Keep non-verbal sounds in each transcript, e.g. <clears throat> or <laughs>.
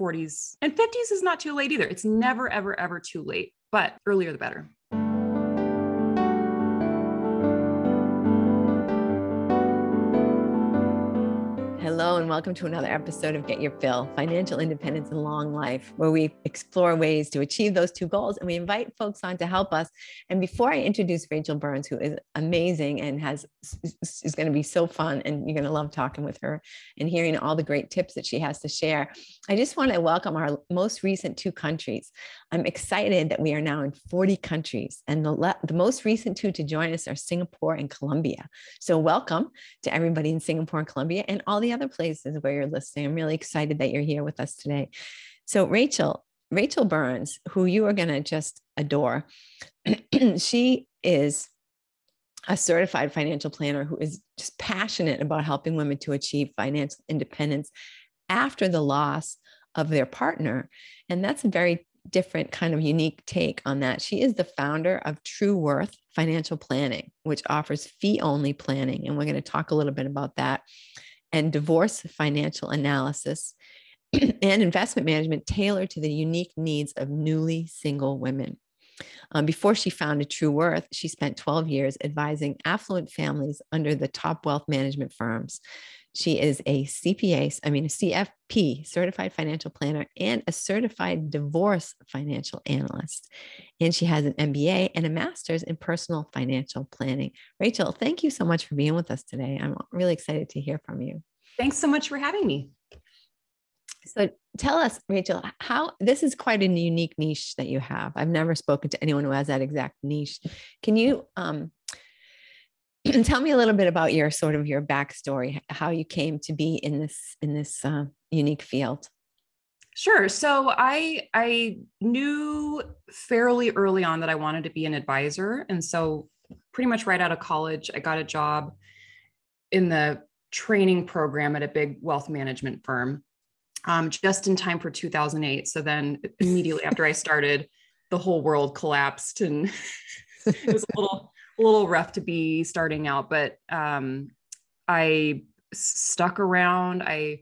40s and 50s is not too late either. It's never, ever, ever too late, but earlier the better. And welcome to another episode of Get Your Fill Financial Independence and Long Life, where we explore ways to achieve those two goals and we invite folks on to help us. And before I introduce Rachel Burns, who is amazing and has is going to be so fun, and you're going to love talking with her and hearing all the great tips that she has to share, I just want to welcome our most recent two countries. I'm excited that we are now in 40 countries, and the, le- the most recent two to join us are Singapore and Colombia. So, welcome to everybody in Singapore and Colombia and all the other places where you're listening. I'm really excited that you're here with us today. So, Rachel, Rachel Burns, who you are going to just adore, <clears throat> she is a certified financial planner who is just passionate about helping women to achieve financial independence after the loss of their partner. And that's a very different kind of unique take on that. She is the founder of True Worth Financial Planning, which offers fee only planning. And we're going to talk a little bit about that and divorce financial analysis <clears throat> and investment management tailored to the unique needs of newly single women. Um, before she founded True Worth, she spent 12 years advising affluent families under the top wealth management firms. She is a CPA, I mean, a CFP, certified financial planner, and a certified divorce financial analyst. And she has an MBA and a master's in personal financial planning. Rachel, thank you so much for being with us today. I'm really excited to hear from you. Thanks so much for having me. So tell us, Rachel, how this is quite a unique niche that you have. I've never spoken to anyone who has that exact niche. Can you um, <clears throat> tell me a little bit about your sort of your backstory, how you came to be in this in this uh, unique field. Sure. So I I knew fairly early on that I wanted to be an advisor, and so pretty much right out of college, I got a job in the training program at a big wealth management firm, um, just in time for 2008. So then immediately <laughs> after I started, the whole world collapsed, and <laughs> it was a little a little rough to be starting out, but um, I stuck around. I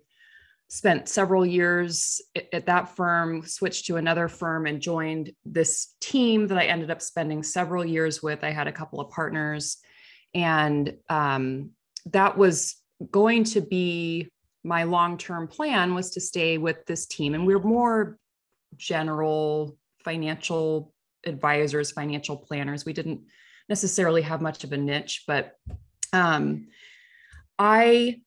spent several years at that firm, switched to another firm, and joined this team that I ended up spending several years with. I had a couple of partners, and um, that was going to be my long-term plan was to stay with this team and we we're more general financial advisors financial planners we didn't necessarily have much of a niche, but um, I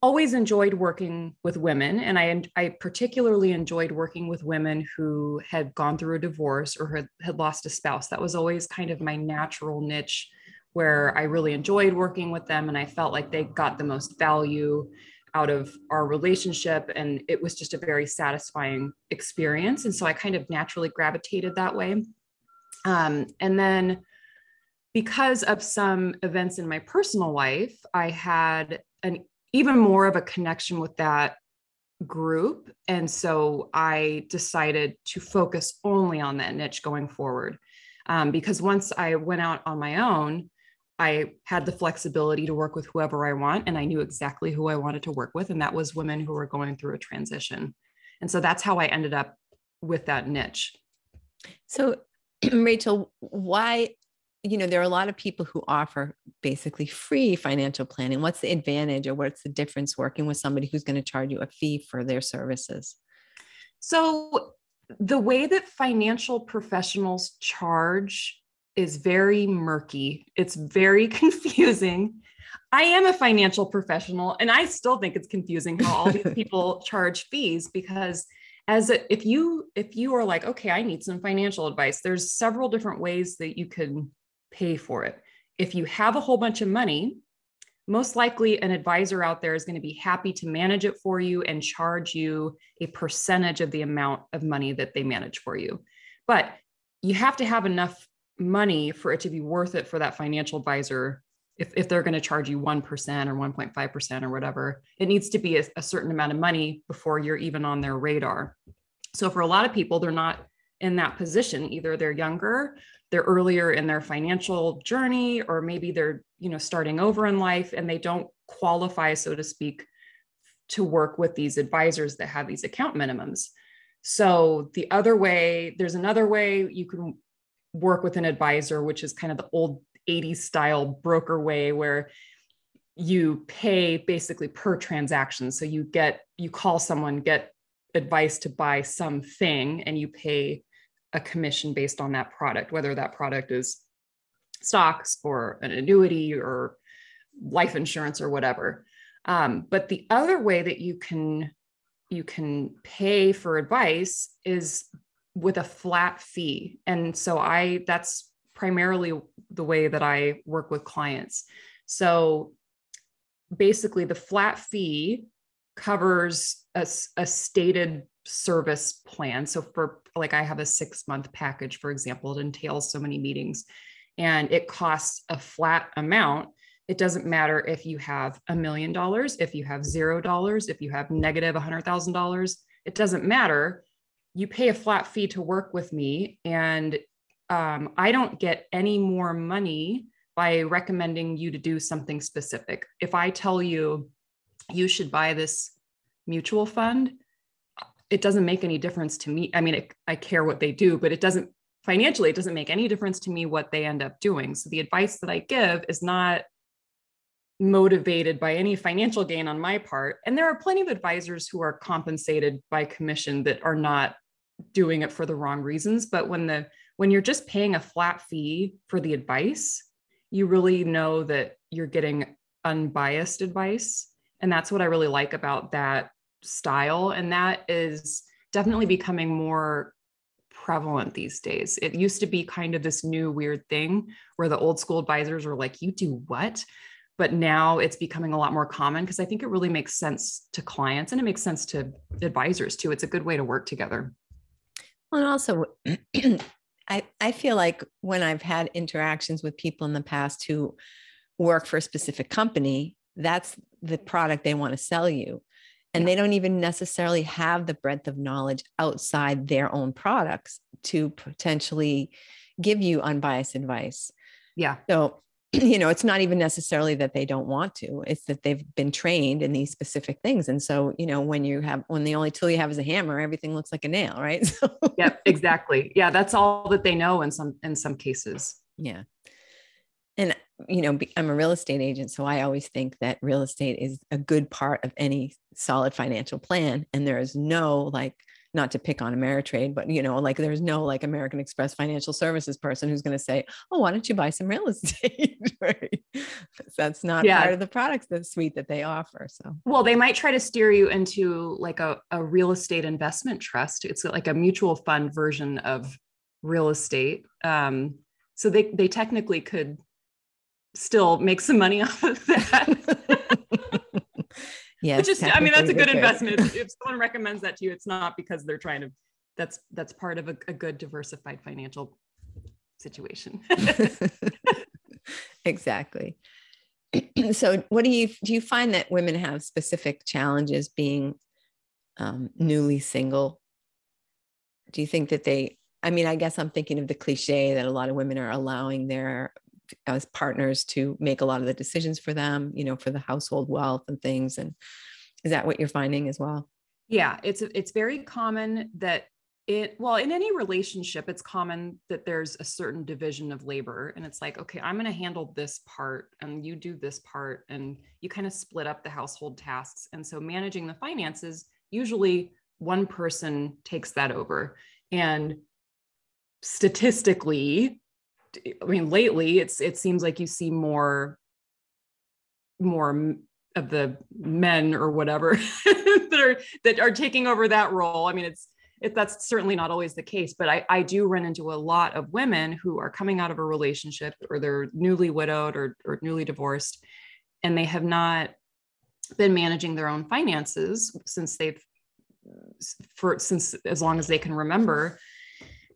always enjoyed working with women and I, I particularly enjoyed working with women who had gone through a divorce or had, had lost a spouse. That was always kind of my natural niche where i really enjoyed working with them and i felt like they got the most value out of our relationship and it was just a very satisfying experience and so i kind of naturally gravitated that way. Um, and then because of some events in my personal life, I had an even more of a connection with that group. And so I decided to focus only on that niche going forward. Um, because once I went out on my own, I had the flexibility to work with whoever I want, and I knew exactly who I wanted to work with, and that was women who were going through a transition. And so that's how I ended up with that niche. So, <clears throat> Rachel, why you know, there are a lot of people who offer basically free financial planning. What's the advantage or what's the difference working with somebody who's going to charge you a fee for their services? So, the way that financial professionals charge is very murky, it's very <laughs> confusing. I am a financial professional and I still think it's confusing how all these <laughs> people charge fees because as a, if you if you are like okay I need some financial advice there's several different ways that you can pay for it. If you have a whole bunch of money, most likely an advisor out there is going to be happy to manage it for you and charge you a percentage of the amount of money that they manage for you. But you have to have enough money for it to be worth it for that financial advisor. If, if they're going to charge you 1% or 1.5% or whatever, it needs to be a, a certain amount of money before you're even on their radar. So for a lot of people, they're not in that position. Either they're younger they're earlier in their financial journey or maybe they're you know starting over in life and they don't qualify so to speak to work with these advisors that have these account minimums So the other way, there's another way you can work with an advisor, which is kind of the old 80s style broker way where you pay basically per transaction. So you get, you call someone, get advice to buy something, and you pay a commission based on that product, whether that product is stocks or an annuity or life insurance or whatever. Um, but the other way that you can you can pay for advice is with a flat fee. And so I that's primarily the way that I work with clients. So basically the flat fee covers a, a stated service plan. So for like I have a 6 month package for example it entails so many meetings and it costs a flat amount it doesn't matter if you have a million dollars, if you have zero dollars, if you have negative $100,000, it doesn't matter. You pay a flat fee to work with me, and um, I don't get any more money by recommending you to do something specific. If I tell you you should buy this mutual fund, it doesn't make any difference to me. I mean, it, I care what they do, but it doesn't financially, it doesn't make any difference to me what they end up doing. So the advice that I give is not motivated by any financial gain on my part. And there are plenty of advisors who are compensated by commission that are not doing it for the wrong reasons. But when the when you're just paying a flat fee for the advice, you really know that you're getting unbiased advice. And that's what I really like about that style. And that is definitely becoming more prevalent these days. It used to be kind of this new weird thing where the old school advisors were like, You do what? but now it's becoming a lot more common because I think it really makes sense to clients and it makes sense to advisors too. It's a good way to work together. Well, and also, <clears throat> I, I feel like when I've had interactions with people in the past who work for a specific company, that's the product they want to sell you. And they don't even necessarily have the breadth of knowledge outside their own products to potentially give you unbiased advice. Yeah. So <clears throat> you know, it's not even necessarily that they don't want to, it's that they've been trained in these specific things. And so, you know, when you have, when the only tool you have is a hammer, everything looks like a nail, right? <laughs> So, yeah, exactly. Yeah. That's all that they know in some, in some cases. Yeah. And, you know, I'm a real estate agent. So I always think that real estate is a good part of any solid financial plan. And there is no like, not to pick on Ameritrade, but you know, like there's no like American Express financial services person who's going to say, "Oh, why don't you buy some real <laughs> estate?" right? That's not yeah. part of the products the suite that they offer. So, well, they might try to steer you into like a, a real estate investment trust. It's like a mutual fund version of real estate. Um, so they they technically could still make some money <laughs> off of that. <laughs> Yeah. Just, I mean, that's a good investment. <laughs> if someone recommends that to you, it's not because they're trying to, that's, that's part of a, a good diversified financial situation. exactly. <clears throat> so what do you, do you find that women have specific challenges being um, newly single? Do you think that they, I mean, I guess I'm thinking of the cliche that a lot of women are allowing their as partners to make a lot of the decisions for them, you know, for the household wealth and things. And is that what you're finding as well? Yeah, it's it's very common that it well in any relationship it's common that there's a certain division of labor and it's like okay i'm going to handle this part and you do this part and you kind of split up the household tasks and so managing the finances usually one person takes that over and statistically I mean, lately it's it seems like you see more more of the men or whatever <laughs> that are that are taking over that role. I mean, it's it, that's certainly not always the case, but I, I do run into a lot of women who are coming out of a relationship or they're newly widowed or, or newly divorced, and they have not been managing their own finances since they've for since as long as they can remember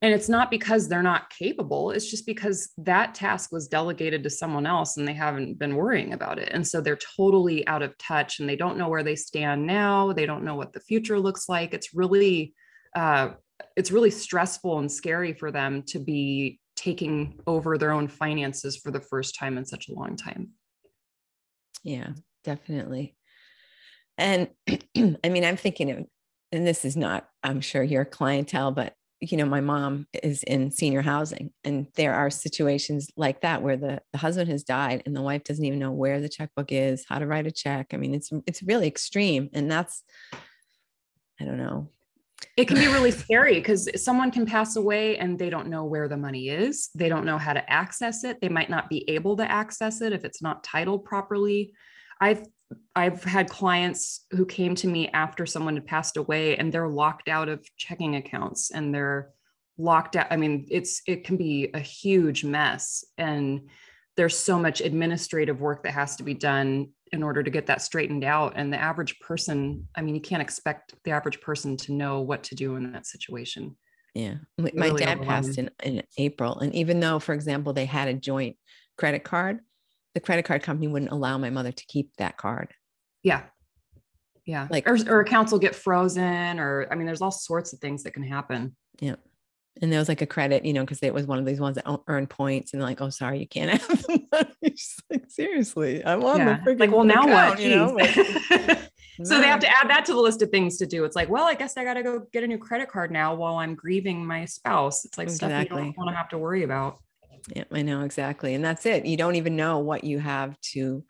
and it's not because they're not capable, it's just because that task was delegated to someone else and they haven't been worrying about it. And so they're totally out of touch and they don't know where they stand now. They don't know what the future looks like. It's really, uh, it's really stressful and scary for them to be taking over their own finances for the first time in such a long time. Yeah, definitely. And <clears throat> I mean, I'm thinking of and this is not, I'm sure, your clientele, but you know, my mom is in senior housing, and there are situations like that where the, the husband has died and the wife doesn't even know where the checkbook is, how to write a check. I mean, it's it's really extreme, and that's I don't know. It can be really scary because someone can pass away and they don't know where the money is. They don't know how to access it. They might not be able to access it if it's not titled properly. I've I've had clients who came to me after someone had passed away and they're locked out of checking accounts and they're locked out. I mean, it's it can be a huge mess and there's so much administrative work that has to be done in order to get that straightened out and the average person, I mean, you can't expect the average person to know what to do in that situation. Yeah. My really dad passed in, in April and even though for example they had a joint credit card, the credit card company wouldn't allow my mother to keep that card. Yeah. Yeah. Like, or, or accounts will get frozen, or I mean, there's all sorts of things that can happen. Yeah. And there was like a credit, you know, because it was one of these ones that earn points, and like, oh, sorry, you can't have the <laughs> money. like, seriously, I want yeah. the freaking like, well, now account, what? You know, like, <laughs> so they have to add that to the list of things to do. It's like, well, I guess I got to go get a new credit card now while I'm grieving my spouse. It's like exactly. stuff you don't want to have to worry about. Yeah, I know exactly. And that's it. You don't even know what you have to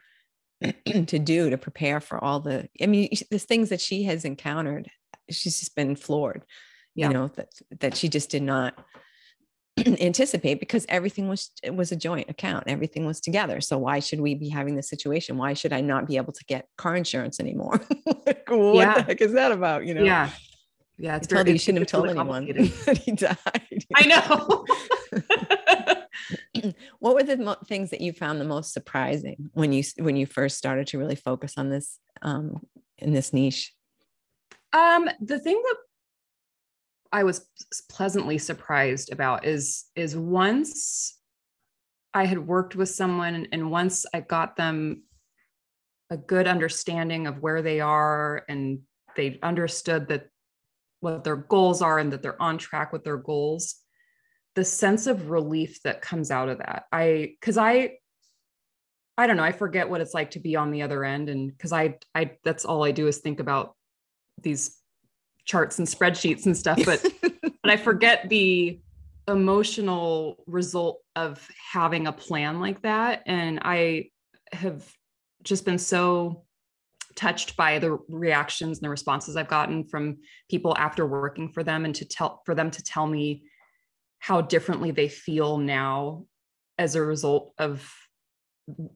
<clears throat> to do to prepare for all the I mean, the things that she has encountered. She's just been floored. Yeah. You know, that that she just did not <clears throat> anticipate because everything was it was a joint account everything was together so why should we be having this situation why should i not be able to get car insurance anymore <laughs> like, what yeah. the heck is that about you know yeah yeah it's very, you shouldn't have told really anyone <laughs> that he died i know <laughs> <clears throat> what were the mo- things that you found the most surprising when you when you first started to really focus on this um, in this niche? Um, the thing that I was pleasantly surprised about is is once I had worked with someone and once I got them a good understanding of where they are and they understood that what their goals are and that they're on track with their goals the sense of relief that comes out of that. I cuz I I don't know, I forget what it's like to be on the other end and cuz I I that's all I do is think about these charts and spreadsheets and stuff but <laughs> but I forget the emotional result of having a plan like that and I have just been so touched by the reactions and the responses I've gotten from people after working for them and to tell for them to tell me how differently they feel now as a result of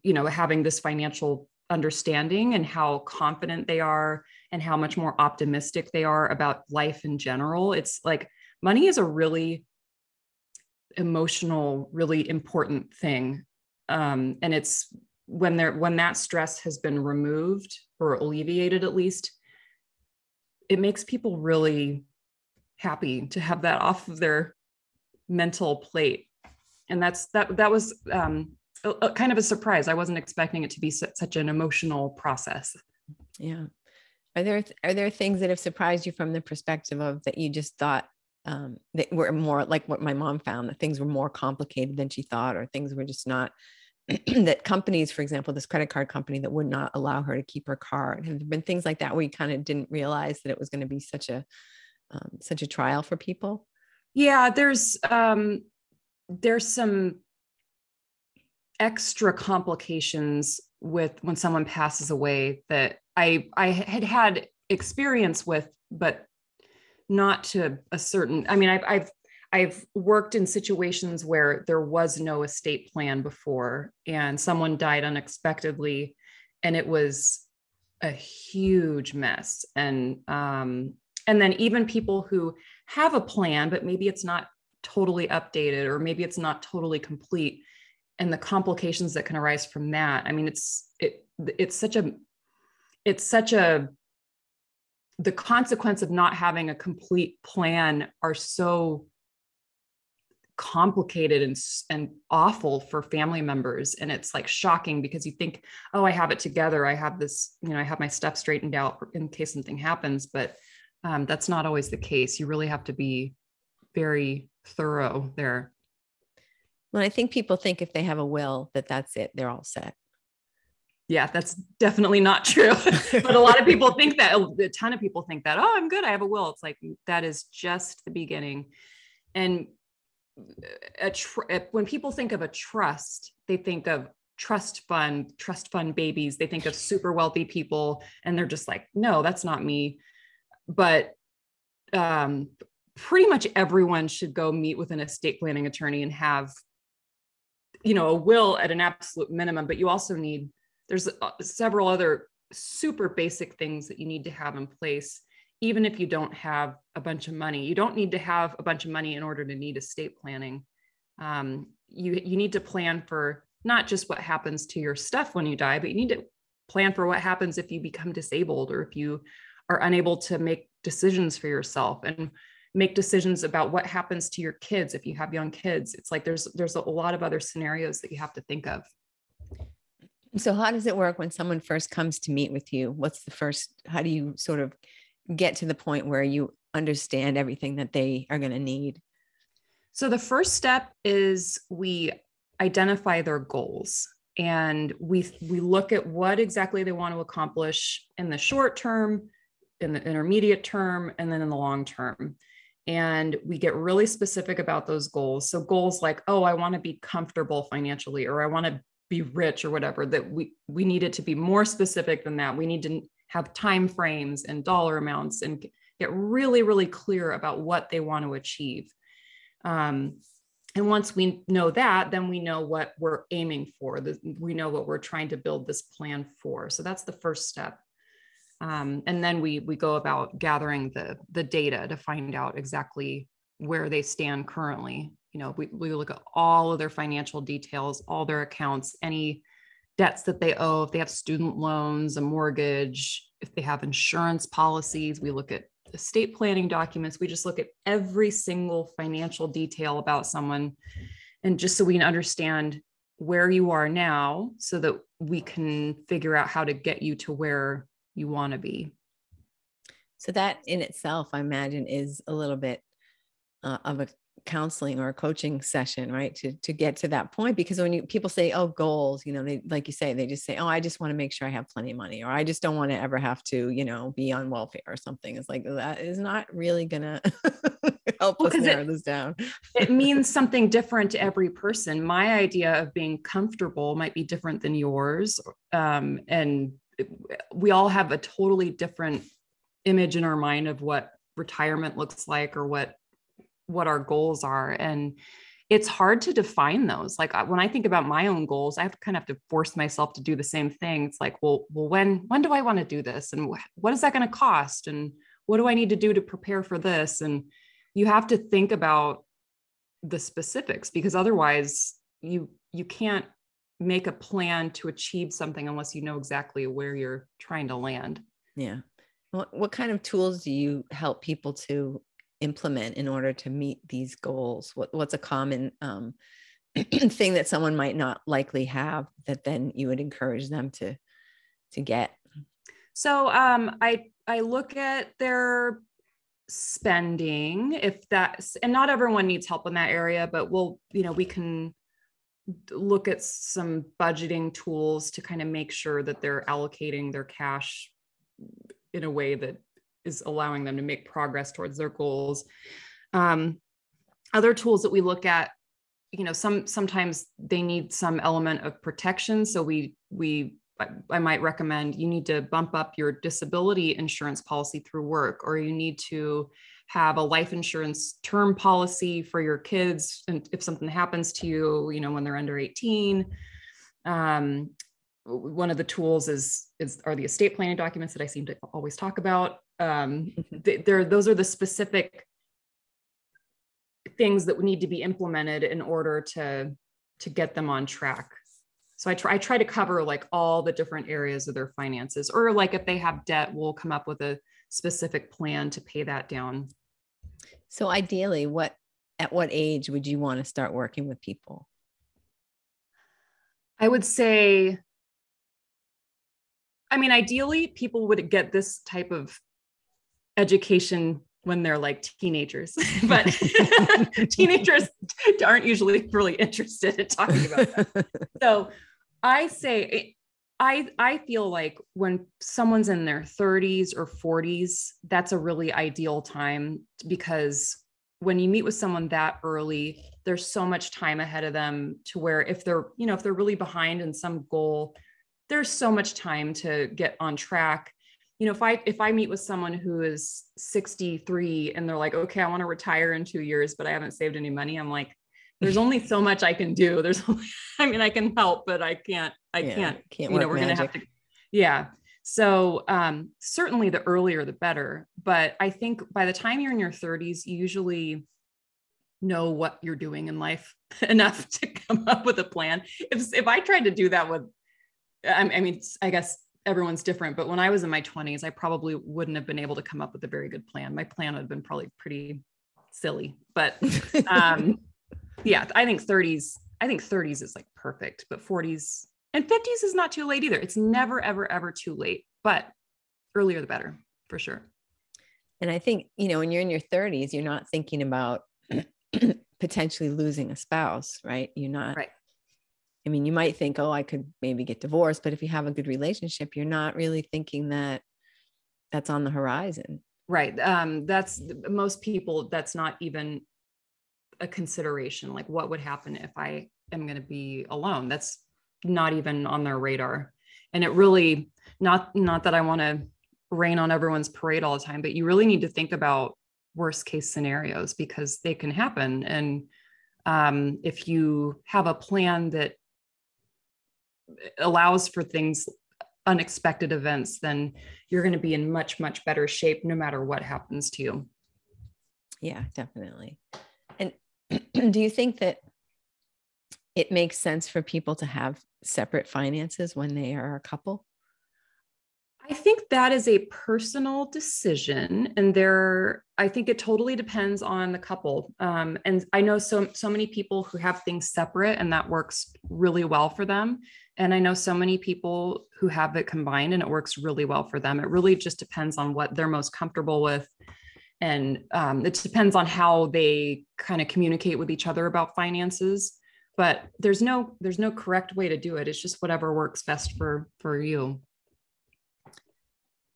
you know having this financial understanding and how confident they are and how much more optimistic they are about life in general. It's like money is a really emotional really important thing. Um, and it's when there when that stress has been removed or alleviated at least it makes people really happy to have that off of their mental plate. And that's that that was um, a, a kind of a surprise. I wasn't expecting it to be su- such an emotional process. Yeah. Are there are there things that have surprised you from the perspective of that you just thought um, that were more like what my mom found that things were more complicated than she thought or things were just not <clears throat> that companies for example this credit card company that would not allow her to keep her card? Have there been things like that where you kind of didn't realize that it was going to be such a um, such a trial for people yeah, there's um, there's some extra complications with when someone passes away that I I had had experience with, but not to a certain. I mean, I've I've I've worked in situations where there was no estate plan before, and someone died unexpectedly, and it was a huge mess. And um, and then even people who have a plan but maybe it's not totally updated or maybe it's not totally complete and the complications that can arise from that. I mean it's it it's such a it's such a the consequence of not having a complete plan are so complicated and and awful for family members. And it's like shocking because you think oh i have it together. I have this you know i have my stuff straightened out in case something happens. But um, that's not always the case. You really have to be very thorough there. Well, I think people think if they have a will that that's it, they're all set. yeah, that's definitely not true. <laughs> but a lot of people think that a ton of people think that, oh, I'm good. I have a will. It's like that is just the beginning. And a tr- when people think of a trust, they think of trust fund, trust fund babies. They think of super wealthy people and they're just like, no, that's not me. But um, pretty much everyone should go meet with an estate planning attorney and have you know a will at an absolute minimum but you also need there's uh, several other super basic things that you need to have in place even if you don't have a bunch of money. You don't need to have a bunch of money in order to need estate planning. Um, you you need to plan for not just what happens to your stuff when you die but you need to plan for what happens if you become disabled or if you are unable to make decisions for yourself and make decisions about what happens to your kids if you have young kids it's like there's there's a lot of other scenarios that you have to think of so, how does it work when someone first comes to meet with you? What's the first, how do you sort of get to the point where you understand everything that they are going to need? So, the first step is we identify their goals and we we look at what exactly they want to accomplish in the short term in the intermediate term and then in the long term. And we get really specific about those goals. So goals like oh i want to be comfortable financially or i want to be rich or whatever that we we need it to be more specific than that. We need to have time frames and dollar amounts and get really really clear about what they want to achieve. Um, and once we know that then we know what we're aiming for we know what we're trying to build this plan for. So that's the first step um, and then we we go about gathering the the data to find out exactly where they stand currently. You know we, we look at all of their financial details all their accounts any debts that they owe if they have student loans a mortgage if they have insurance policies. We look at estate planning documents. We just look at every single financial detail about someone. And just so we can understand where you are now so that we can figure out how to get you to where you want to be. So that in itself i imagine is a little bit uh, of a counseling or a coaching session right? To to get to that point because when you people say oh goals you know they like you say they just say oh i just want to make sure i have plenty of money or i just don't want to ever have to you know be on welfare or something. It's like that is not really gonna <laughs> help well, us narrow it, this down. it <laughs> means something different to every person. My idea of being comfortable might be different than yours um, and we all have a totally different image in our mind of what retirement looks like or what what our goals are. And it's hard to define those. Like when i think about my own goals i have to kind of have to force myself to do the same thing. It's like well well when when do i want to do this? And what is that going to cost? And what do i need to do to prepare for this? And you have to think about the specifics because otherwise you you can't make a plan to achieve something unless you know exactly where you're trying to land yeah what, what kind of tools do you help people to implement in order to meet these goals? What, what's a common um, <clears throat> thing that someone might not likely have that then you would encourage them to to get? So um, I I look at their spending if that's and not everyone needs help in that area but we'll you know we can look at some budgeting tools to kind of make sure that they're allocating their cash in a way that is allowing them to make progress towards their goals. Um, other tools that we look at, you know, some sometimes they need some element of protection. So we we I might recommend you need to bump up your disability insurance policy through work, or you need to have a life insurance term policy for your kids. And if something happens to you, you know, when they're under 18, um, one of the tools is is are the estate planning documents that I seem to always talk about. Um, mm-hmm. there, those are the specific things that need to be implemented in order to to get them on track. So I try I try to cover like all the different areas of their finances, or like if they have debt, we'll come up with a specific plan to pay that down. So ideally, what at what age would you want to start working with people? I would say I mean, ideally, people would get this type of education when they're like teenagers, <laughs> but <laughs> teenagers aren't usually really interested in talking about that. <laughs> So I say I I feel like when someone's in their 30s or 40s, that's a really ideal time because when you meet with someone that early, there's so much time ahead of them to where if they're, you know, if they're really behind in some goal, there's so much time to get on track. You know, if I if I meet with someone who is 63 and they're like, "Okay, I want to retire in 2 years, but I haven't saved any money." I'm like, there's <laughs> only so much I can do. There's only, <laughs> I mean, I can help, but I can't, I yeah, can't, can't, you know, we're going to have to, yeah. So um, certainly the earlier, the better. But I think by the time you're in your 30s, you usually know what you're doing in life <laughs> enough to come up with a plan. If, if I tried to do that with, I mean, I guess everyone's different, but when I was in my 20s, I probably wouldn't have been able to come up with a very good plan. My plan would have been probably pretty silly, but um, yeah, I think 30s, I think 30s is like perfect, but 40s and 50s is not too late either. It's never, ever, ever too late, but earlier the better for sure. And I think, you know, when you're in your 30s, you're not thinking about <clears throat> potentially losing a spouse, right? You're not. Right. I mean, you might think, oh, I could maybe get divorced, but if you have a good relationship, you're not really thinking that that's on the horizon. Right. Um, that's most people, that's not even a consideration like what would happen if i am going to be alone? That's not even on their radar. And it really not not that i want to rain on everyone's parade all the time but you really need to think about worst case scenarios because they can happen. And um, if you have a plan that allows for things unexpected events then you're going to be in much much better shape no matter what happens to you. Yeah definitely <clears throat> do you think that it makes sense for people to have separate finances when they are a couple? I think that is a personal decision, and there, I think it totally depends on the couple. Um, and I know so so many people who have things separate, and that works really well for them. And I know so many people who have it combined, and it works really well for them. It really just depends on what they're most comfortable with and um, it depends on how they kind of communicate with each other about finances but there's no there's no correct way to do it. It's just whatever works best for for you.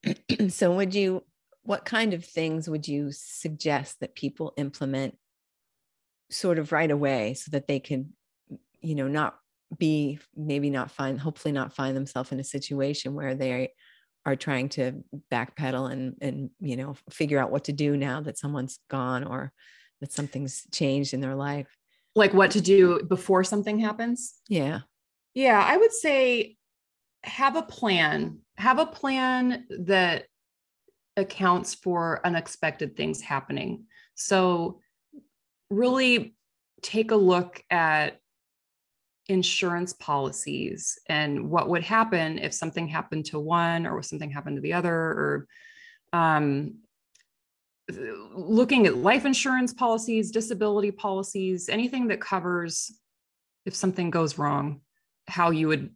<clears throat> So would you what kind of things would you suggest that people implement sort of right away so that they can you know not be maybe not find hopefully not find themselves in a situation where they are trying to backpedal and and you know figure out what to do now that someone's gone or that something's changed in their life. Like what to do before something happens? Yeah. Yeah i would say have a plan. Have a plan that accounts for unexpected things happening. So really take a look at insurance policies and what would happen if something happened to one or something happened to the other or um, looking at life insurance policies disability policies anything that covers if something goes wrong how you would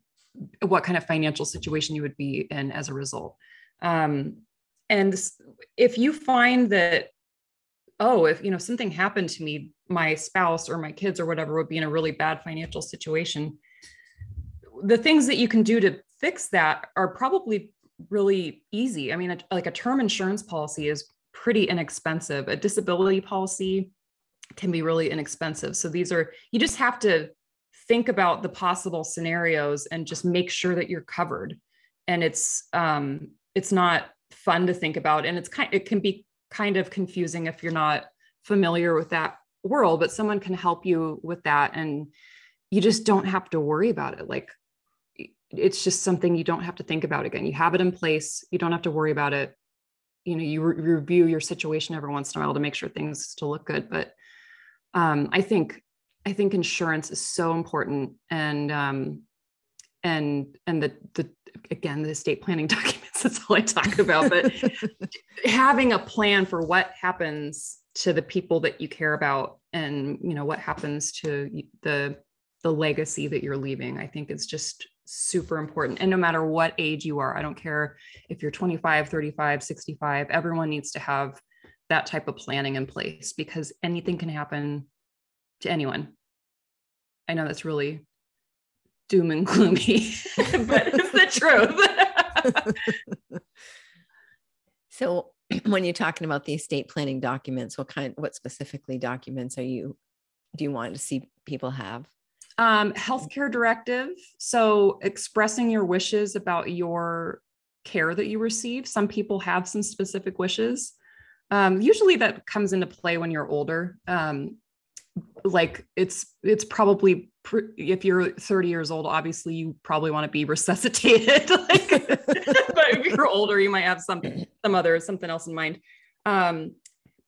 what kind of financial situation you would be in as a result. Um, and if you find that oh if you know something happened to me my spouse or my kids or whatever would be in a really bad financial situation the things that you can do to fix that are probably really easy. I mean like a term insurance policy is pretty inexpensive. A disability policy can be really inexpensive. So these are you just have to think about the possible scenarios and just make sure that you're covered. And it's um it's not fun to think about. And it's kind it can be kind of confusing if you're not familiar with that world, but someone can help you with that. And you just don't have to worry about it. Like it's just something you don't have to think about again. You have it in place. You don't have to worry about it. You know, you re- review your situation every once in a while to make sure things still look good. But um, I think I think insurance is so important, and um, and and the the again the estate planning <laughs> documents. That's all I talk about. But <laughs> having a plan for what happens to the people that you care about and you know what happens to the the legacy that you're leaving i think is just super important and no matter what age you are i don't care if you're 25 35 65 everyone needs to have that type of planning in place because anything can happen to anyone i know that's really doom and gloomy, <laughs> but it's the truth. <laughs> <laughs> so <clears throat> when you're talking about the estate planning documents, what kind, what specifically documents are you, do you want to see people have? Um, healthcare directive. So expressing your wishes about your care that you receive. Some people have some specific wishes. Um, usually that comes into play when you're older. Um, like it's it's probably pr- if you're 30 years old, obviously you probably want to be <laughs> resuscitated. like, if you're older, you might have some some other something else in mind. Um,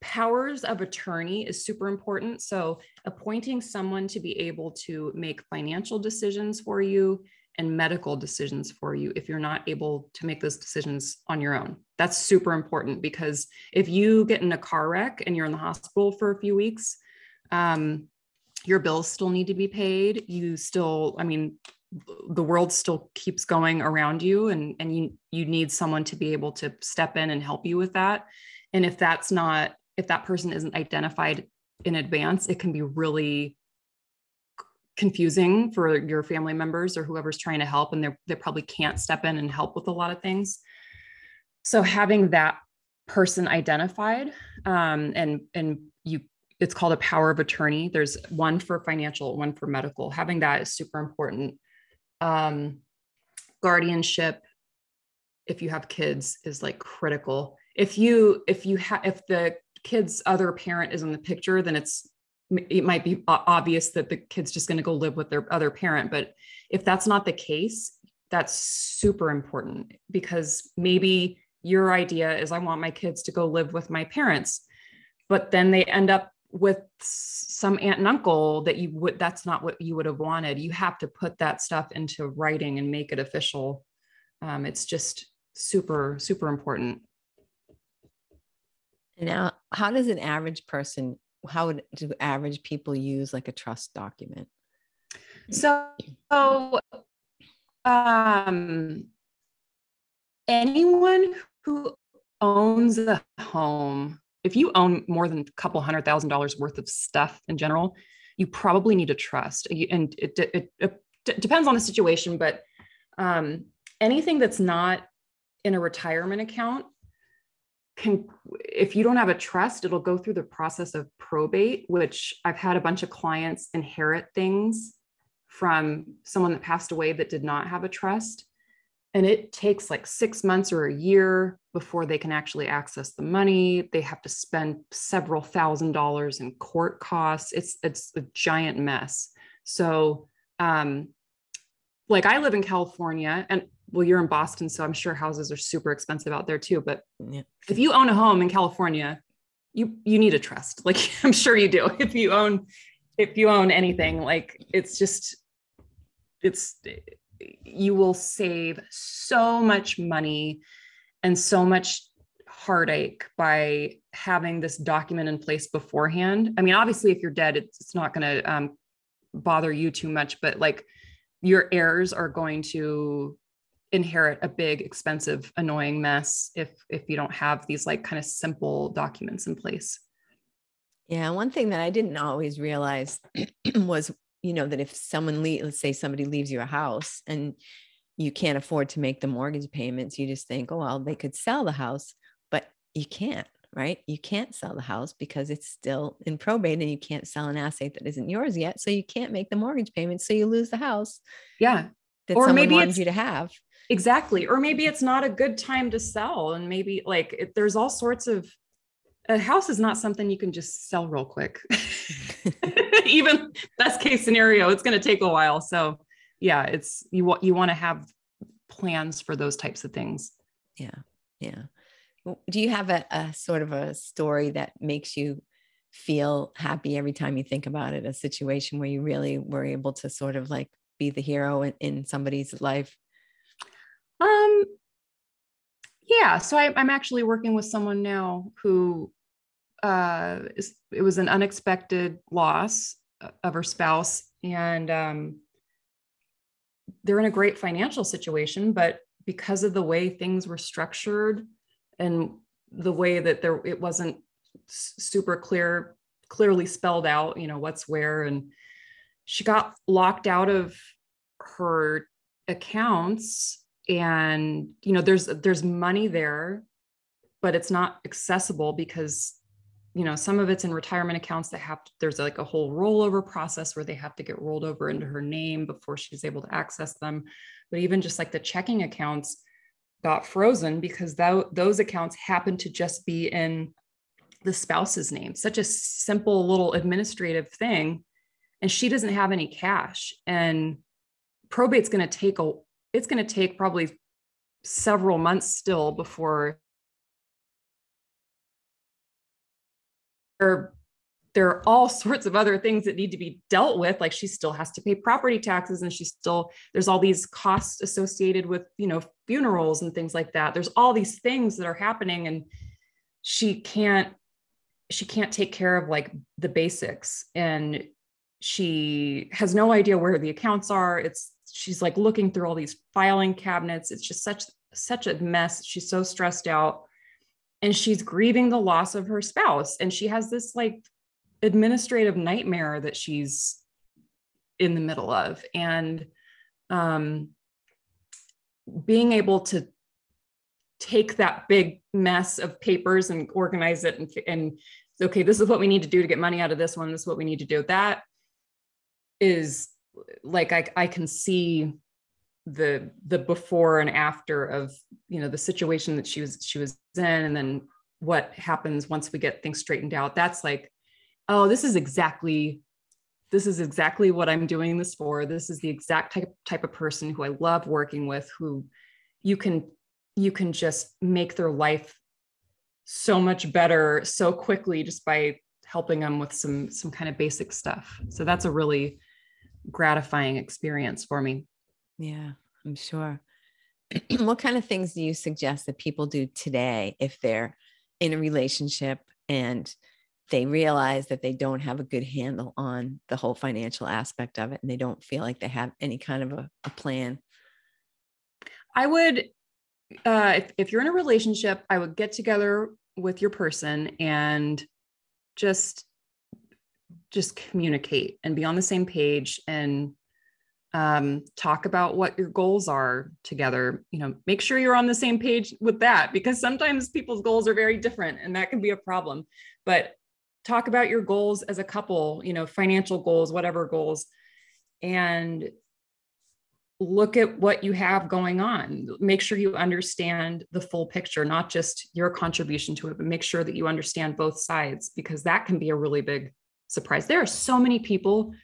powers of attorney is super important. So appointing someone to be able to make financial decisions for you and medical decisions for you if you're not able to make those decisions on your own. That's super important because if you get in a car wreck and you're in the hospital for a few weeks, um, your bills still need to be paid. You still, I mean, the world still keeps going around you and, and you, you need someone to be able to step in and help you with that. And if that's not, if that person isn't identified in advance, it can be really confusing for your family members or whoever's trying to help and they they probably can't step in and help with a lot of things so having that person identified um, and and you it's called a power of attorney. There's one for financial, one for medical. Having that is super important. Um, guardianship, if you have kids, is like critical. If you if you have if the kid's other parent is in the picture, then it's it might be obvious that the kid's just going to go live with their other parent. But if that's not the case, that's super important because maybe your idea is I want my kids to go live with my parents, but then they end up with some aunt and uncle that you would that's not what you would have wanted. You have to put that stuff into writing and make it official. Um, it's just super super important. Now how does an average person how would do average people use like a trust document? So, so um anyone who owns a home if you own more than a couple hundred thousand dollars worth of stuff in general, you probably need a trust. And it, it, it, it depends on the situation, but um, anything that's not in a retirement account can, if you don't have a trust, it'll go through the process of probate, which I've had a bunch of clients inherit things from someone that passed away that did not have a trust and it takes like six months or a year before they can actually access the money. They have to spend several thousand dollars in court costs. It's it's a giant mess. So um like i live in california and well you're in boston so i'm sure houses are super expensive out there too but yeah. if you own a home in california you you need a trust. Like <laughs> i'm sure you do. If you own if you own anything like it's just it's you will save so much money and so much heartache by having this document in place beforehand. I mean, obviously, if you're dead, it's, it's not going to um, bother you too much, but like your heirs are going to inherit a big, expensive, annoying mess if if you don't have these like kind of simple documents in place. Yeah, one thing that I didn't always realize <clears throat> was you know that if someone le- let's say somebody leaves you a house and you can't afford to make the mortgage payments you just think oh well they could sell the house but you can't right? You can't sell the house because it's still in probate and you can't sell an asset that isn't yours yet so you can't make the mortgage payments so you lose the house yeah. that or maybe wanted you to have. Exactly or maybe it's not a good time to sell and maybe like it, there's all sorts of a house is not something you can just sell real quick. <laughs> <laughs> Even best case scenario, it's going to take a while. So, yeah, it's you want you want to have plans for those types of things. Yeah, yeah. Do you have a, a sort of a story that makes you feel happy every time you think about it? A situation where you really were able to sort of like be the hero in, in somebody's life? Um, yeah, so I, am actually working with someone now who uh, it was an unexpected loss of her spouse, and um, they're in a great financial situation, but because of the way things were structured and the way that there it wasn't super clear clearly spelled out you know what's where and she got locked out of her accounts and you know there's there's money there but it's not accessible because you know some of it's in retirement accounts that have there's like a whole rollover process where they have to get rolled over into her name before she's able to access them. But even just like the checking accounts got frozen because that, those accounts happen to just be in the spouse's name. Such a simple little administrative thing. And she doesn't have any cash. And probate's going to take a it's going to take probably several months still before there, there are all <laughs> sorts of other things that need to be dealt with like she still has to pay property taxes and she still there's all these costs associated with you know funerals and things like that. There's all these things that are happening and she can't she can't take care of like the basics. And she has no idea where the accounts are. It's she's like looking through all these filing cabinets. It's just such such a mess. She's so stressed out and she's grieving the loss of her spouse and she has this like administrative nightmare that she's in the middle of and um being able to take that big mess of papers and organize it and, and okay this is what we need to do to get money out of this one this is what we need to do that is like I, I can see the the before and after of you know the situation that she was she was in and then what happens once we get things straightened out. That's like oh this is exactly this is exactly what i'm doing this for. This is the exact type type of person who i love working with who you can you can just make their life so much better so quickly just by helping them with some some kind of basic stuff. So that's a really gratifying experience for me yeah, I'm sure. <clears throat> what kind of things do you suggest that people do today if they're in a relationship and they realize that they don't have a good handle on the whole financial aspect of it and they don't feel like they have any kind of a, a plan? I would, uh, if, if you're in a relationship, I would get together with your person and just just communicate and be on the same page and um, talk about what your goals are together you know make sure you're on the same page with that because sometimes people's goals are very different and that can be a problem. But talk about your goals as a couple you know financial goals whatever goals and look at what you have going on. Make sure you understand the full picture not just your contribution to it but make sure that you understand both sides because that can be a really big surprise. There are so many people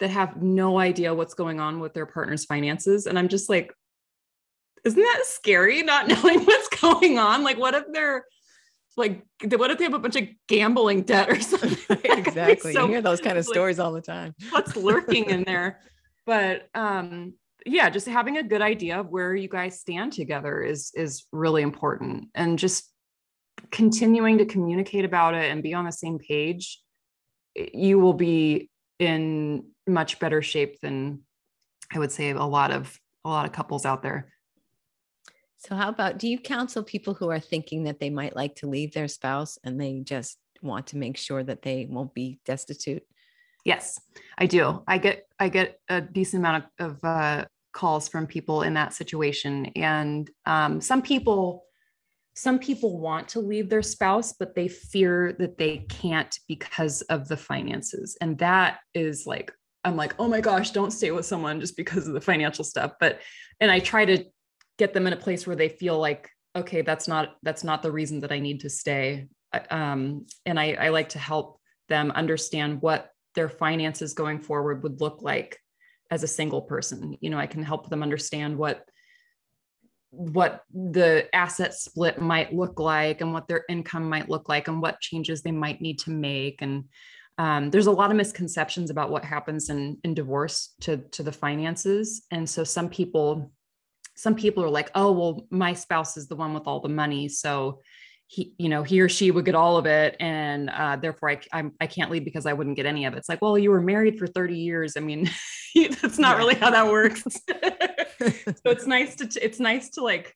that have no idea what's going on with their partner's finances. And I'm just like, isn't that scary not <laughs> knowing what's going on? Like, what if they're like, what if they have a bunch of gambling debt or <laughs> something? exactly. so, you hear those kind of <laughs> like, stories all the time. what's lurking in there? But um, yeah, just having a good idea of where you guys stand together is is really important. And just continuing to communicate about it and be on the same page, you will be in much better shape than I would say a lot of a lot of couples out there. So how about do you counsel people who are thinking that they might like to leave their spouse and they just want to make sure that they won't be destitute? Yes, I do. I get I get a decent amount of, of uh, calls from people in that situation, and um, some people some people want to leave their spouse, but they fear that they can't because of the finances. And that is like, I'm like, oh my gosh, don't stay with someone just because of the financial stuff. But, and I try to get them in a place where they feel like, okay, that's not, that's not the reason that I need to stay. Um, and I, I like to help them understand what their finances going forward would look like as a single person. You know, I can help them understand what what the asset split might look like and what their income might look like and what changes they might need to make and um, there's a lot of misconceptions about what happens in, in divorce to, to the finances. And so some people some people are like oh well my spouse is the one with all the money so he you know he or she would get all of it and uh, therefore I, I'm, I can't leave because i wouldn't get any of it. It's like well you were married for 30 years. I mean <laughs> that's not really how that works. <laughs> <laughs> So it's nice to it's nice to like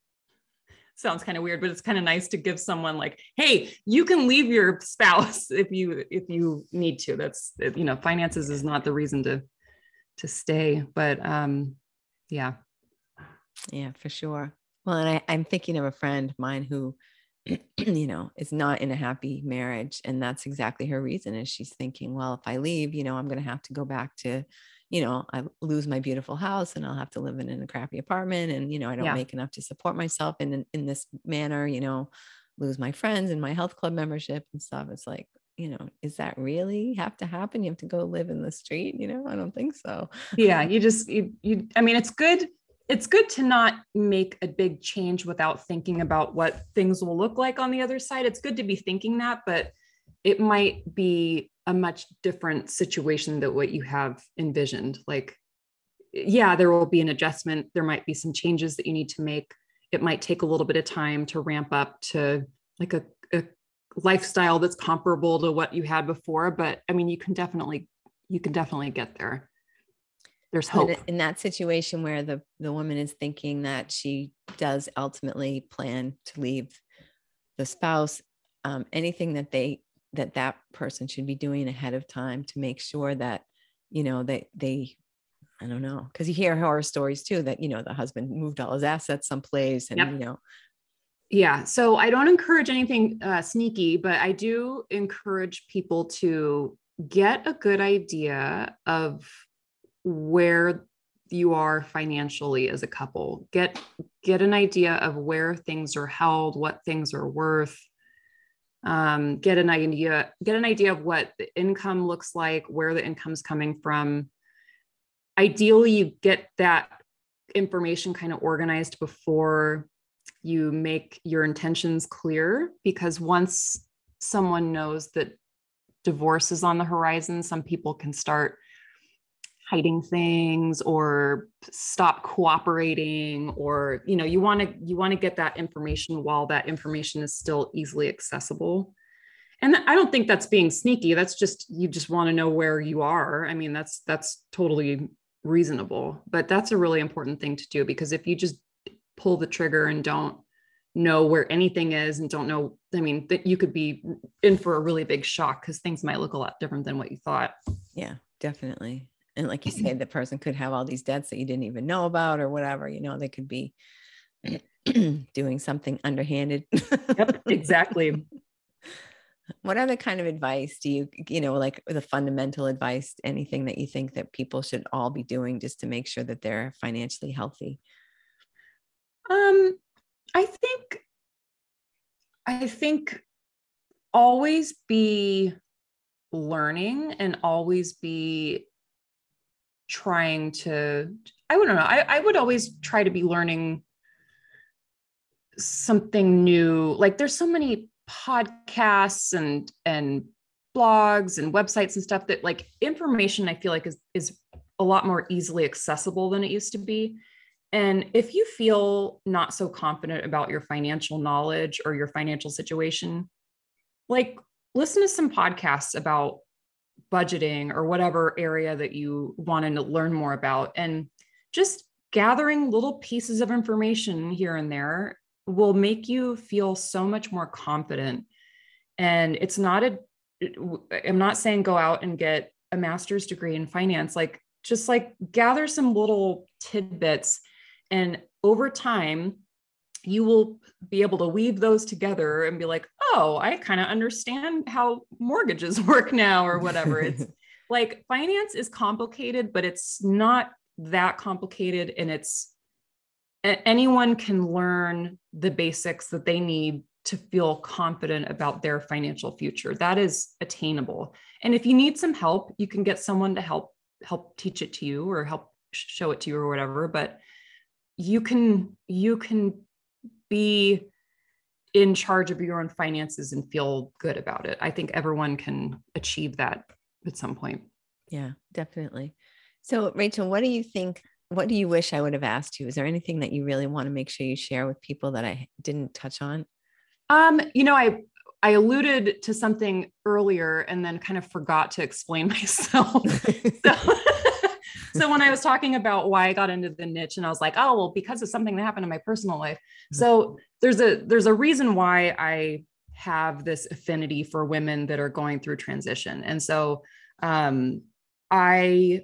sounds kind of weird but it's kind of nice to give someone like hey you can leave your spouse <laughs> if you if you need to that's you know finances is not the reason to to stay but um Yeah. Yeah, for sure. Well, and I, I'm thinking of a friend mine who, <clears throat> you know, is not in a happy marriage. And that's exactly her reason is she's thinking, well, if I leave, you know, I'm going to have to go back to, you know, I lose my beautiful house and I'll have to live in, in a crappy apartment. And, you know, I don't yeah. make enough to support myself in, in, in this manner, you know, lose my friends and my health club membership and stuff. It's like, you know, is that really have to happen? You have to go live in the street, you know? I don't think so. Yeah, you just you, you I mean, it's good it's good to not make a big change without thinking about what things will look like on the other side. It's good to be thinking that, but it might be a much different situation than what you have envisioned. Like, yeah, there will be an adjustment. There might be some changes that you need to make. It might take a little bit of time to ramp up to like a, a lifestyle that's comparable to what you had before. But I mean, you can definitely, you can definitely get there there's hope in that situation where the the woman is thinking that she does ultimately plan to leave the spouse um, anything that they that that person should be doing ahead of time to make sure that you know they they i don't know because you hear horror stories too that you know the husband moved all his assets someplace and yep. you know yeah so i don't encourage anything uh, sneaky but i do encourage people to get a good idea of where you are financially as a couple get get an idea of where things are held what things are worth um, get an idea get an idea of what the income looks like where the income's coming from. Ideally you get that information kind of organized before you make your intentions clear because once someone knows that divorce is on the horizon some people can start hiding things or stop cooperating or you know you want to you want to get that information while that information is still easily accessible. And i don't think that's being sneaky. That's just you just want to know where you are. I mean that's that's totally reasonable. But that's a really important thing to do because if you just pull the trigger and don't know where anything is and don't know i mean that you could be in for a really big shock because things might look a lot different than what you thought. Yeah definitely and like you say the person could have all these debts that you didn't even know about or whatever you know they could be <clears throat> doing something underhanded. Yep exactly. <laughs> What other kind of advice do you you know like the fundamental advice anything that you think that people should all be doing just to make sure that they're financially healthy? Um i think i think always be learning and always be trying to i don't know. I, I would always try to be learning something new. Like there's so many podcasts and and blogs and websites and stuff that like information i feel like is is a lot more easily accessible than it used to be. And if you feel not so confident about your financial knowledge or your financial situation like listen to some podcasts about budgeting or whatever area that you want to learn more about. And just gathering little pieces of information here and there will make you feel so much more confident. And it's not a, I'm not saying go out and get a master's degree in finance, like just like gather some little tidbits. And over time, you will be able to weave those together and be like, oh, I kind of understand how mortgages <laughs> work now or whatever. It's <laughs> like finance is complicated, but it's not that complicated. And it's anyone can learn the basics that they need to feel confident about their financial future. That is attainable. And if you need some help, you can get someone to help help teach it to you or help show it to you or whatever, but you can you can be in charge of your own finances and feel good about it. I think everyone can achieve that at some point. Yeah, definitely. So, Rachel, what do you think? What do you wish I would have asked you? Is there anything that you really want to make sure you share with people that I didn't touch on? Um, you know, I I alluded to something earlier and then kind of forgot to explain <laughs> myself. <laughs> so so when I was talking about why I got into the niche and I was like, oh, well, because of something that happened in my personal life. Mm-hmm. So there's a there's a reason why I have this affinity for women that are going through transition. And so um I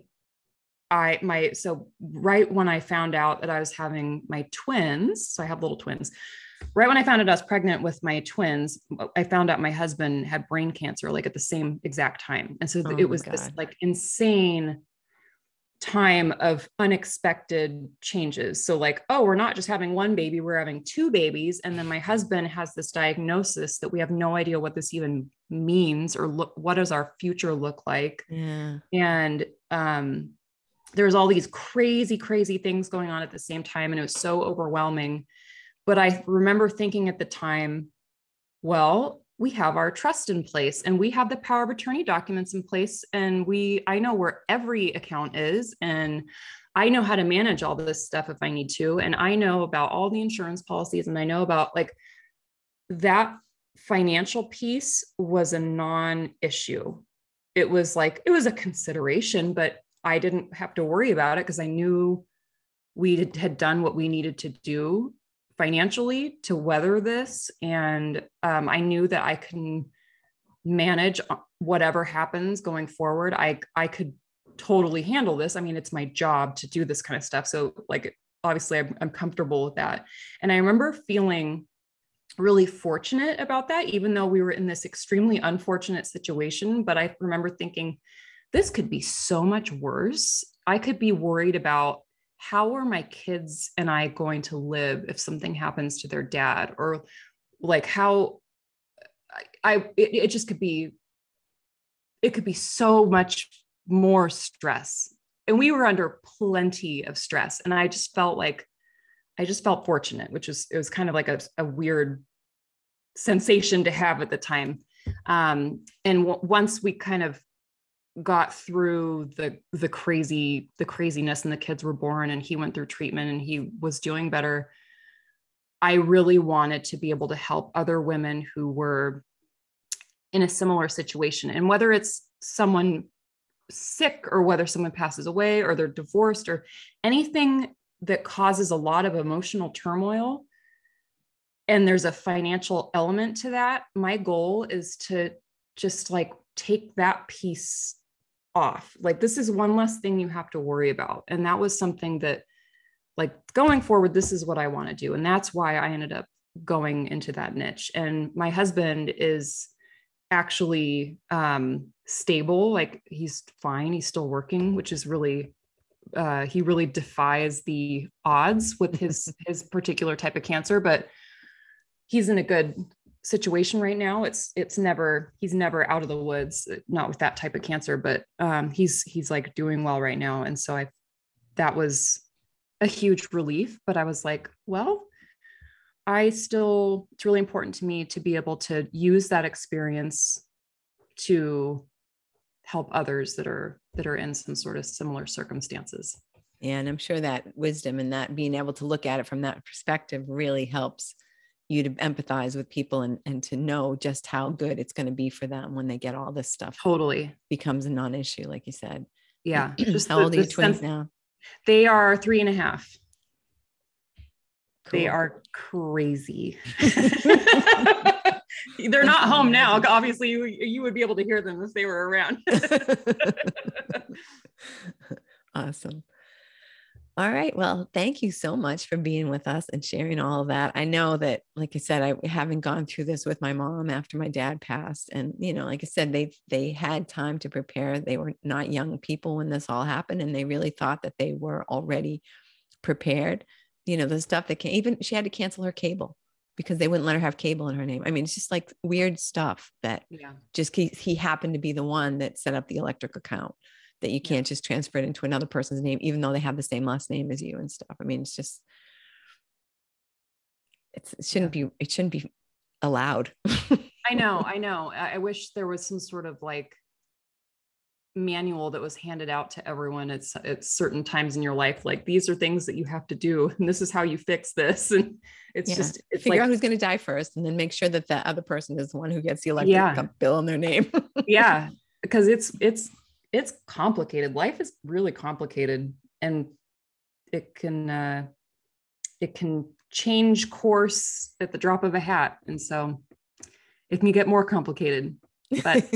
I my so right when I found out that I was having my twins, so I have little twins. Right when I found out I was pregnant with my twins, I found out my husband had brain cancer like at the same exact time. And so oh it was this like insane time of unexpected changes. So, like, oh, we're not just having one baby, we're having two babies. And then my husband has this diagnosis that we have no idea what this even means or look what does our future look like. Yeah. And um, there's all these crazy, crazy things going on at the same time. And it was so overwhelming. But I remember thinking at the time, well, we have our trust in place and we have the power of attorney documents in place. And we i know where every account is and i know how to manage all this stuff if i need to. And i know about all the insurance policies and i know about like that financial piece was a non-issue. It was like it was a consideration but i didn't have to worry about it because i knew we had done what we needed to do financially to weather this. And um, I knew that I can manage uh, whatever happens going forward. I, I could totally handle this. I mean, it's my job to do this kind of stuff. So, like, obviously, I'm, I'm comfortable with that. And I remember feeling really fortunate about that, even though we were in this extremely unfortunate situation. But I remember thinking, this could be so much worse. I could be worried about how are my kids and I going to live if something happens to their dad? Or like how I, it, it just could be it could be so much more stress. And we were under plenty of stress. And I just felt like I just felt fortunate which was it was kind of like a, a weird sensation to have at the time. Um, and w- once we kind of got through the the crazy the craziness and the kids were born and he went through treatment and he was doing better i really wanted to be able to help other women who were in a similar situation. And whether it's someone sick or whether someone passes away or they're divorced or anything that causes a lot of emotional turmoil and there's a financial element to that my goal is to just like take that piece off. Like this is one less thing you have to worry about. And that was something that like going forward this is what I want to do and that's why I ended up going into that niche. And my husband is actually um stable like he's fine he's still working which is really uh he really defies the odds with his <laughs> his particular type of cancer but he's in a good situation right now it's it's never he's never out of the woods not with that type of cancer but um he's he's like doing well right now. And so i that was a huge relief but i was like well i still it's really important to me to be able to use that experience to help others that are that are in some sort of similar circumstances. Yeah, and i'm sure that wisdom and that being able to look at it from that perspective really helps you to empathize with people and, and to know just how good it's going to be for them when they get all this stuff totally. becomes a non-issue like you said. <clears throat> Yeah just how the, old are your twins sense, now? They are three and a half. Cool. they are crazy. <laughs> <laughs> They're not home now obviously you, you would be able to hear them if they were around. <laughs> Awesome all right. Well, thank you so much for being with us and sharing all of that. I know that, like I said, I haven't gone through this with my mom after my dad passed. And, you know, like I said, they they had time to prepare. They were not young people when this all happened, and they really thought that they were already prepared. You know, the stuff that can even she had to cancel her cable because they wouldn't let her have cable in her name. I mean, it's just like weird stuff that yeah. just he, he happened to be the one that set up the electric account that you can't just transfer it into another person's name, even though they have the same last name as you and stuff. I mean, it's just, it's, it shouldn't be, it shouldn't be allowed. I know, <laughs> I know. I wish there was some sort of like manual that was handed out to everyone at, at certain times in your life. Like these are things that you have to do, and this is how you fix this. <laughs> And it's yeah. just it's figure like, out who's going to die first, and then make sure that the other person is the one who gets the electric yeah. bill in their name. <laughs> yeah, because it's it's it's complicated. Life is really complicated and it can uh, it can change course at the drop of a hat. And so it can get more complicated. But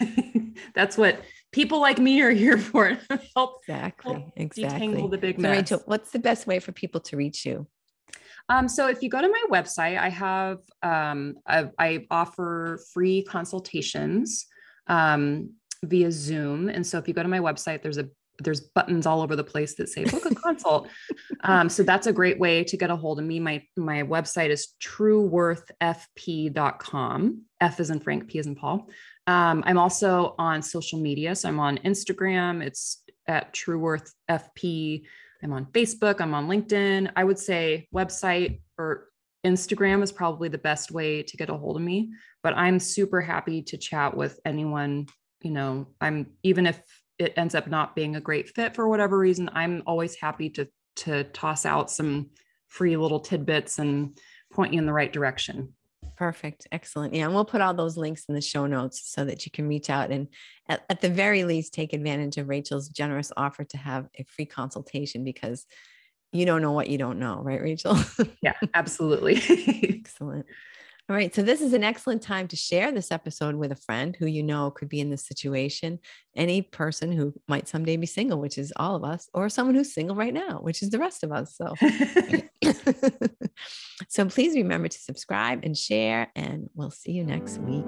<laughs> that's what people like me are here for <laughs> help exactly, help exactly. Detangle the big so mess. Rachel, what's the best way for people to reach you? Um, so if you go to my website, I have um, I, I offer free consultations um, via Zoom, and so if you go to my website, there's a there's buttons all over the place that say book a <laughs> consult. Um, so that's a great way to get a hold of me. My my website is trueworthfp.com. F is in Frank, P is in Paul. Um, I'm also on social media. So I'm on Instagram. It's at trueworthfp. I'm on Facebook. I'm on LinkedIn. I would say website or Instagram is probably the best way to get a hold of me. But I'm super happy to chat with anyone. You know, I'm even if it ends up not being a great fit for whatever reason, I'm always happy to to toss out some free little tidbits and point you in the right direction. Perfect. Excellent. Yeah. And we'll put all those links in the show notes so that you can reach out and at, at, the very least take advantage of Rachel's generous offer to have a free consultation because you don't know what you don't know, right, Rachel? <laughs> yeah, absolutely. <laughs> Excellent. All right. So, this is an excellent time to share this episode with a friend who you know could be in this situation, any person who might someday be single, which is all of us, or someone who's single right now, which is the rest of us. So, <laughs> <laughs> so please remember to subscribe and share, and we'll see you next week.